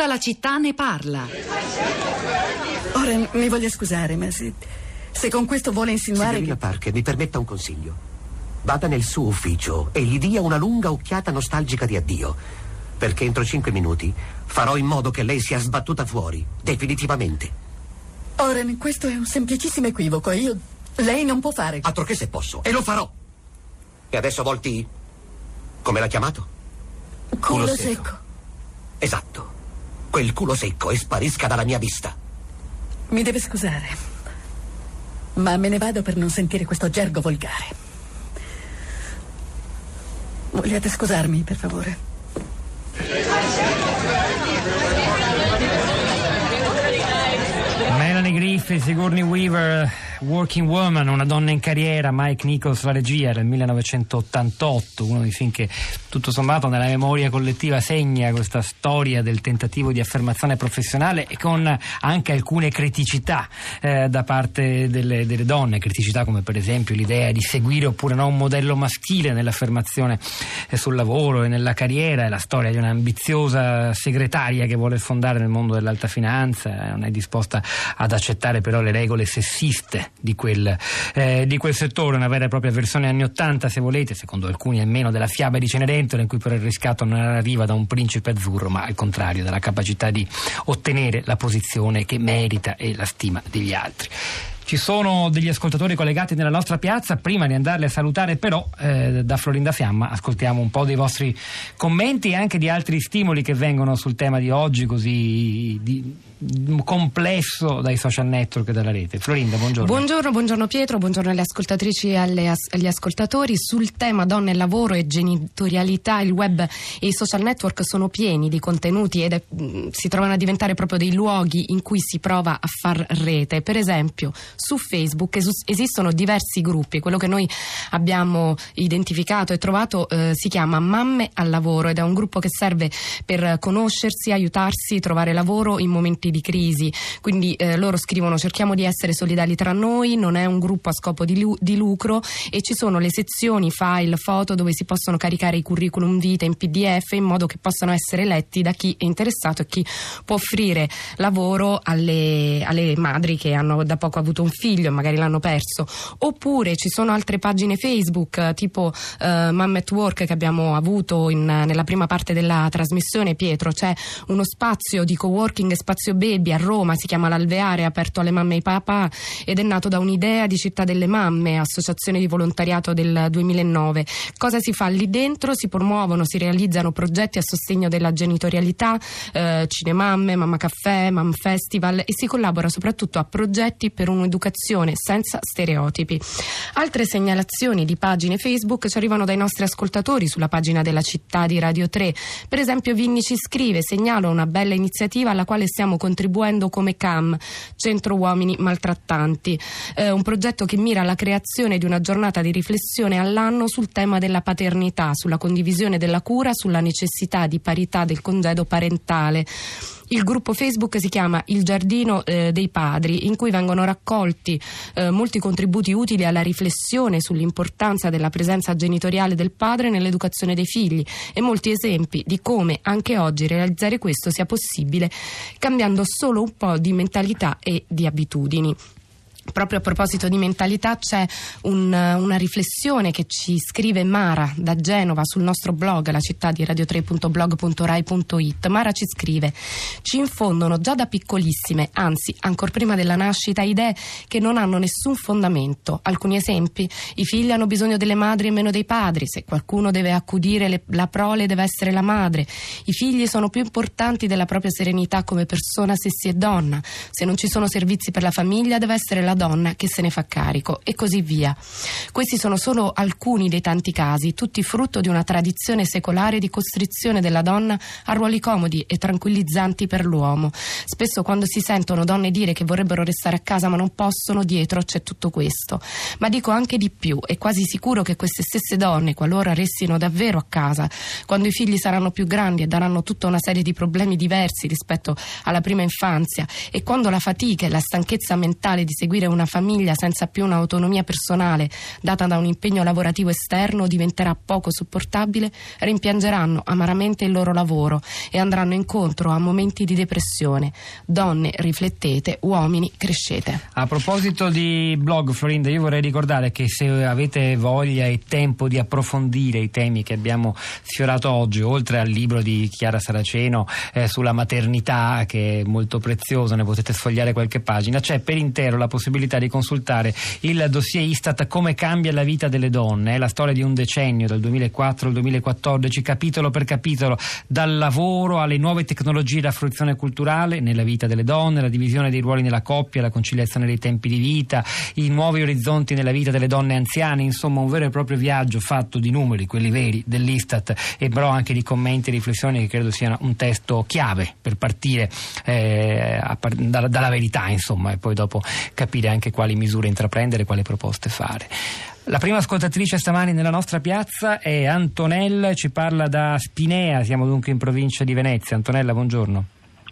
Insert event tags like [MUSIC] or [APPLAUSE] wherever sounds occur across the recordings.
Tutta la città ne parla. Ora mi voglio scusare, ma se, se con questo vuole insinuare Signorina che... Parker, mi permetta un consiglio. Vada nel suo ufficio e gli dia una lunga occhiata nostalgica di addio. Perché entro cinque minuti farò in modo che lei sia sbattuta fuori, definitivamente. Ora, questo è un semplicissimo equivoco. Io... Lei non può fare... Altro che se posso, e lo farò. E adesso volti... Come l'ha chiamato? Culo secco. Esatto. Quel culo secco e sparisca dalla mia vista. Mi deve scusare. Ma me ne vado per non sentire questo gergo volgare. Vogliate scusarmi, per favore? Melanie Griffith, Sigourney Weaver, Working Woman, una donna in carriera, Mike Nichols la regia del 1988, uno dei film che tutto sommato nella memoria collettiva segna questa storia del tentativo di affermazione professionale e con anche alcune criticità eh, da parte delle, delle, donne, criticità come per esempio l'idea di seguire oppure no un modello maschile nell'affermazione eh, sul lavoro e nella carriera, è la storia di un'ambiziosa segretaria che vuole fondare nel mondo dell'alta finanza, non è disposta ad accettare però le regole sessiste di quel, eh, di quel settore, una vera e propria versione anni Ottanta, se volete, secondo alcuni almeno, della fiaba di Cenerentola, in cui però il riscatto non arriva da un principe azzurro, ma al contrario, dalla capacità di ottenere la posizione che merita e la stima degli altri. Ci sono degli ascoltatori collegati nella nostra piazza. Prima di andarli a salutare, però, eh, da Florinda Fiamma ascoltiamo un po' dei vostri commenti e anche di altri stimoli che vengono sul tema di oggi, così di, complesso dai social network e dalla rete. Florinda, buongiorno. Buongiorno, buongiorno Pietro, buongiorno alle ascoltatrici e agli ascoltatori. Sul tema donne lavoro e genitorialità, il web e i social network sono pieni di contenuti ed è, si trovano a diventare proprio dei luoghi in cui si prova a far rete. Per esempio, su Facebook esistono diversi gruppi, quello che noi abbiamo identificato e trovato eh, si chiama Mamme al lavoro ed è un gruppo che serve per conoscersi, aiutarsi, trovare lavoro in momenti di crisi. Quindi eh, loro scrivono cerchiamo di essere solidali tra noi, non è un gruppo a scopo di, lu- di lucro e ci sono le sezioni, file, foto dove si possono caricare i curriculum vita in PDF in modo che possano essere letti da chi è interessato e chi può offrire lavoro alle, alle madri che hanno da poco avuto un figlio magari l'hanno perso, oppure ci sono altre pagine Facebook eh, tipo uh, Mom at Work che abbiamo avuto in, nella prima parte della trasmissione, Pietro, c'è uno spazio di coworking spazio baby a Roma, si chiama L'Alveare, aperto alle mamme e ai papà ed è nato da un'idea di Città delle Mamme, associazione di volontariato del 2009. Cosa si fa lì dentro? Si promuovono, si realizzano progetti a sostegno della genitorialità, eh, cinemamme, mamma caffè, mam festival e si collabora soprattutto a progetti per un'educazione un'educazione senza stereotipi. Altre segnalazioni di pagine Facebook ci arrivano dai nostri ascoltatori sulla pagina della città di Radio 3. Per esempio Vinni ci scrive, segnalo una bella iniziativa alla quale stiamo contribuendo come CAM, Centro Uomini Maltrattanti, eh, un progetto che mira alla creazione di una giornata di riflessione all'anno sul tema della paternità, sulla condivisione della cura, sulla necessità di parità del congedo parentale. Il gruppo Facebook si chiama Il Giardino eh, dei Padri, in cui vengono raccolti eh, molti contributi utili alla riflessione sull'importanza della presenza genitoriale del padre nell'educazione dei figli e molti esempi di come anche oggi realizzare questo sia possibile cambiando solo un po' di mentalità e di abitudini. Proprio a proposito di mentalità c'è un, una riflessione che ci scrive Mara da Genova sul nostro blog, la città di radio3.blog.rai.it. Mara ci scrive: Ci infondono già da piccolissime, anzi ancora prima della nascita, idee che non hanno nessun fondamento. Alcuni esempi: i figli hanno bisogno delle madri e meno dei padri. Se qualcuno deve accudire le, la prole, deve essere la madre. I figli sono più importanti della propria serenità come persona se si è donna. Se non ci sono servizi per la famiglia, deve essere la donna che se ne fa carico e così via. Questi sono solo alcuni dei tanti casi, tutti frutto di una tradizione secolare di costrizione della donna a ruoli comodi e tranquillizzanti per l'uomo. Spesso quando si sentono donne dire che vorrebbero restare a casa ma non possono, dietro c'è tutto questo. Ma dico anche di più, è quasi sicuro che queste stesse donne, qualora restino davvero a casa, quando i figli saranno più grandi e daranno tutta una serie di problemi diversi rispetto alla prima infanzia e quando la fatica e la stanchezza mentale di seguire una famiglia senza più un'autonomia personale data da un impegno lavorativo esterno diventerà poco sopportabile, rimpiangeranno amaramente il loro lavoro e andranno incontro a momenti di depressione. Donne, riflettete, uomini, crescete. A proposito di blog, Florinda, io vorrei ricordare che se avete voglia e tempo di approfondire i temi che abbiamo sfiorato oggi, oltre al libro di Chiara Saraceno eh, sulla maternità, che è molto prezioso, ne potete sfogliare qualche pagina, c'è per intero la possibilità di consultare il dossier Istat Come cambia la vita delle donne, è la storia di un decennio, dal 2004 al 2014, capitolo per capitolo, dal lavoro alle nuove tecnologie da fruizione culturale nella vita delle donne, la divisione dei ruoli nella coppia, la conciliazione dei tempi di vita, i nuovi orizzonti nella vita delle donne anziane, insomma un vero e proprio viaggio fatto di numeri, quelli veri dell'Istat e però anche di commenti e riflessioni che credo siano un testo chiave per partire eh, par- dalla, dalla verità insomma e poi dopo capire anche quali misure intraprendere, quali proposte fare. La prima ascoltatrice stamani nella nostra piazza è Antonella, ci parla da Spinea, siamo dunque in provincia di Venezia. Antonella, buongiorno.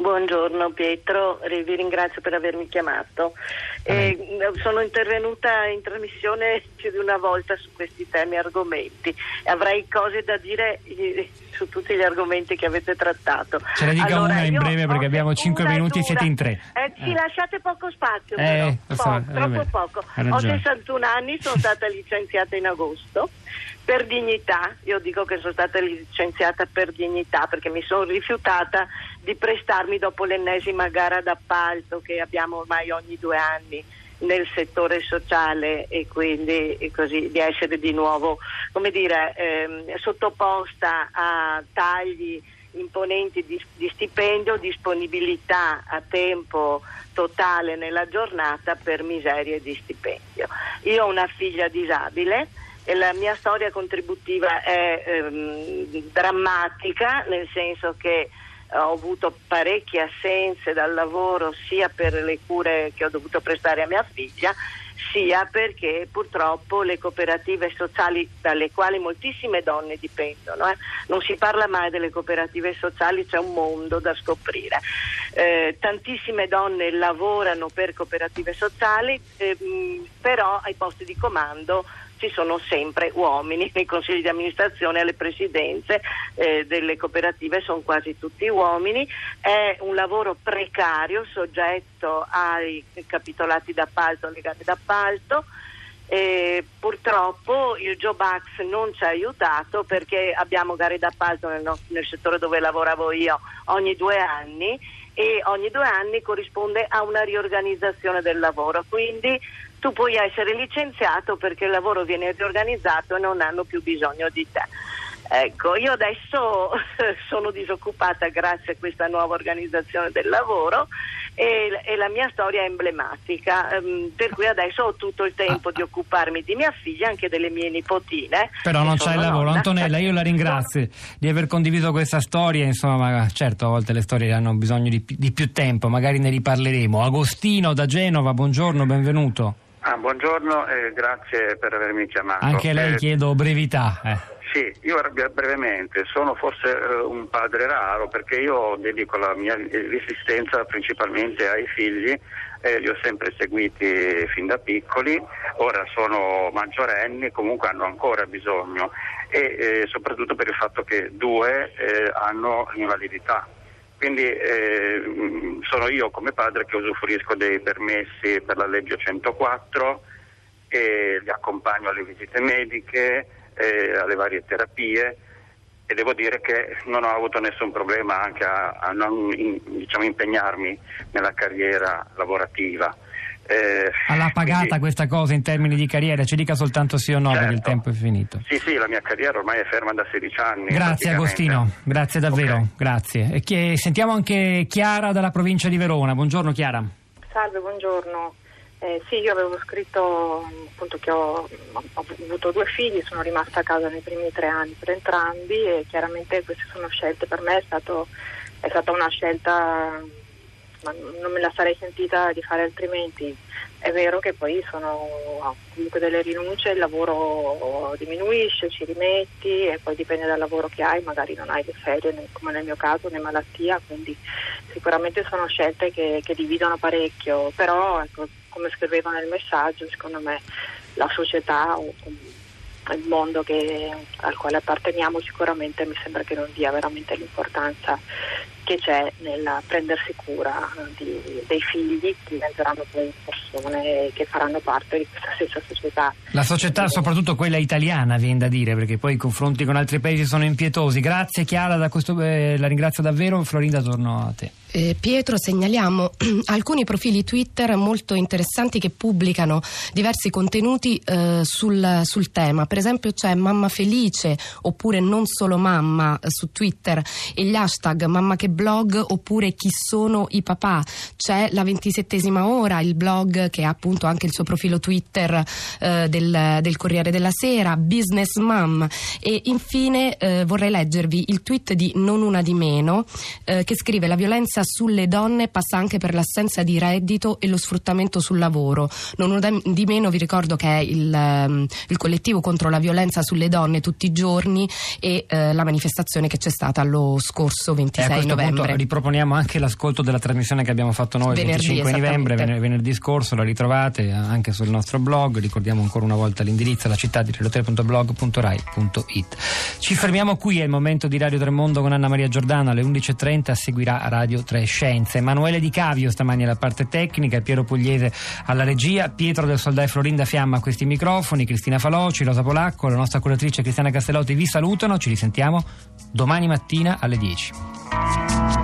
Buongiorno Pietro, vi ringrazio per avermi chiamato. Eh, sono intervenuta in trasmissione più di una volta su questi temi e argomenti. Avrei cose da dire eh, su tutti gli argomenti che avete trattato. Ce ne dica allora, una in breve perché abbiamo 5 minuti e siete in tre. Eh, ci eh. lasciate poco spazio, però. Eh, po- so, troppo poco. Ho 61 anni, sono stata licenziata in agosto per dignità, io dico che sono stata licenziata per dignità perché mi sono rifiutata di prestarmi dopo l'ennesima gara d'appalto che abbiamo ormai ogni due anni nel settore sociale e quindi e così, di essere di nuovo dire, ehm, sottoposta a tagli imponenti di, di, stipendio, disponibilità a tempo totale nella giornata per miserie di stipendio. Io ho una figlia disabile la mia storia contributiva è ehm, drammatica, nel senso che ho avuto parecchie assenze dal lavoro sia per le cure che ho dovuto prestare a mia figlia, sia perché purtroppo le cooperative sociali dalle quali moltissime donne dipendono, eh, non si parla mai delle cooperative sociali, c'è un mondo da scoprire. Eh, tantissime donne lavorano per cooperative sociali, ehm, però ai posti di comando ci sono sempre uomini nei consigli di amministrazione, alle presidenze eh, delle cooperative sono quasi tutti uomini, è un lavoro precario soggetto ai capitolati d'appalto, alle gare d'appalto. E purtroppo il Jobax non ci ha aiutato perché abbiamo gare d'appalto nel, nostro, nel settore dove lavoravo io ogni due anni e ogni due anni corrisponde a una riorganizzazione del lavoro. Quindi tu puoi essere licenziato perché il lavoro viene riorganizzato e non hanno più bisogno di te. Ecco, io adesso [LAUGHS] sono disoccupata grazie a questa nuova organizzazione del lavoro e, e la mia storia è emblematica, ehm, per cui adesso ho tutto il tempo ah. di occuparmi di mia figlia, e anche delle mie nipotine. Però non c'è il lavoro. Nonna. Antonella, io la ringrazio di aver condiviso questa storia, insomma, certo a volte le storie hanno bisogno di, di più tempo, magari ne riparleremo. Agostino da Genova, buongiorno, benvenuto. Buongiorno e grazie per avermi chiamato. Anche lei eh, chiedo brevità. Eh. Sì, io brevemente sono forse uh, un padre raro perché io dedico la mia esistenza principalmente ai figli, eh, li ho sempre seguiti fin da piccoli, ora sono maggiorenni, comunque hanno ancora bisogno e eh, soprattutto per il fatto che due eh, hanno invalidità quindi eh, sono io come padre che usufruisco dei permessi per la legge 104 e li accompagno alle visite mediche, eh, alle varie terapie e devo dire che non ho avuto nessun problema anche a, a non in, diciamo, impegnarmi nella carriera lavorativa. Eh, L'ha pagata quindi... questa cosa in termini di carriera? Ci dica soltanto sì o no certo. perché il tempo è finito. Sì, sì, la mia carriera ormai è ferma da 16 anni. Grazie Agostino, grazie davvero, okay. grazie. E chi... sentiamo anche Chiara dalla provincia di Verona. Buongiorno Chiara. Salve, buongiorno. Eh, sì, io avevo scritto appunto che ho, ho, avuto due figli, sono rimasta a casa nei primi tre anni per entrambi e chiaramente queste sono scelte, per me è, stato, è stata una scelta ma non me la sarei sentita di fare altrimenti. È vero che poi sono comunque delle rinunce, il lavoro diminuisce, ci rimetti e poi dipende dal lavoro che hai, magari non hai le ferie come nel mio caso né malattia, quindi sicuramente sono scelte che, che dividono parecchio, però ecco, come scriveva nel messaggio, secondo me la società o il mondo che, al quale apparteniamo sicuramente mi sembra che non dia veramente l'importanza che c'è nel prendersi cura di, dei figli che diventeranno poi persone che faranno parte di questa stessa società. La società, soprattutto quella italiana, viene da dire, perché poi i confronti con altri paesi sono impietosi. Grazie Chiara, questo, eh, la ringrazio davvero. Florinda, torno a te. Eh, Pietro, segnaliamo [CLEARS THROAT] alcuni profili Twitter molto interessanti che pubblicano diversi contenuti eh, sul, sul, tema. Per esempio c'è Mamma Felice oppure Non Solo Mamma eh, su Twitter e gli hashtag Mamma che blog oppure Chi sono i papà. C'è la ventisettesima ora, il blog che ha appunto anche il suo profilo Twitter eh, del, del, Corriere della Sera, Business Mom. E infine eh, vorrei leggervi il tweet di Non Una di Meno eh, che scrive la violenza sulle donne passa anche per l'assenza di reddito e lo sfruttamento sul lavoro. Non di meno vi ricordo che è il, ehm, il collettivo contro la violenza sulle donne tutti i giorni e eh, la manifestazione che c'è stata lo scorso 26 novembre. Punto riproponiamo anche l'ascolto della trasmissione che abbiamo fatto noi il 25 novembre, venerdì scorso, la ritrovate eh, anche sul nostro blog, ricordiamo ancora una volta l'indirizzo, la città di relotere.blog.rai.it. Ci fermiamo qui, è il momento di Radio Tremondo con Anna Maria Giordano, alle 11.30 seguirà Radio Tre Scienze. Emanuele Di Cavio stamani alla parte tecnica, Piero Pugliese alla regia, Pietro del Soldà e Florinda Fiamma a questi microfoni, Cristina Faloci, Rosa Polacco, la nostra curatrice Cristiana Castellotti vi salutano, ci risentiamo domani mattina alle 10. Thank you.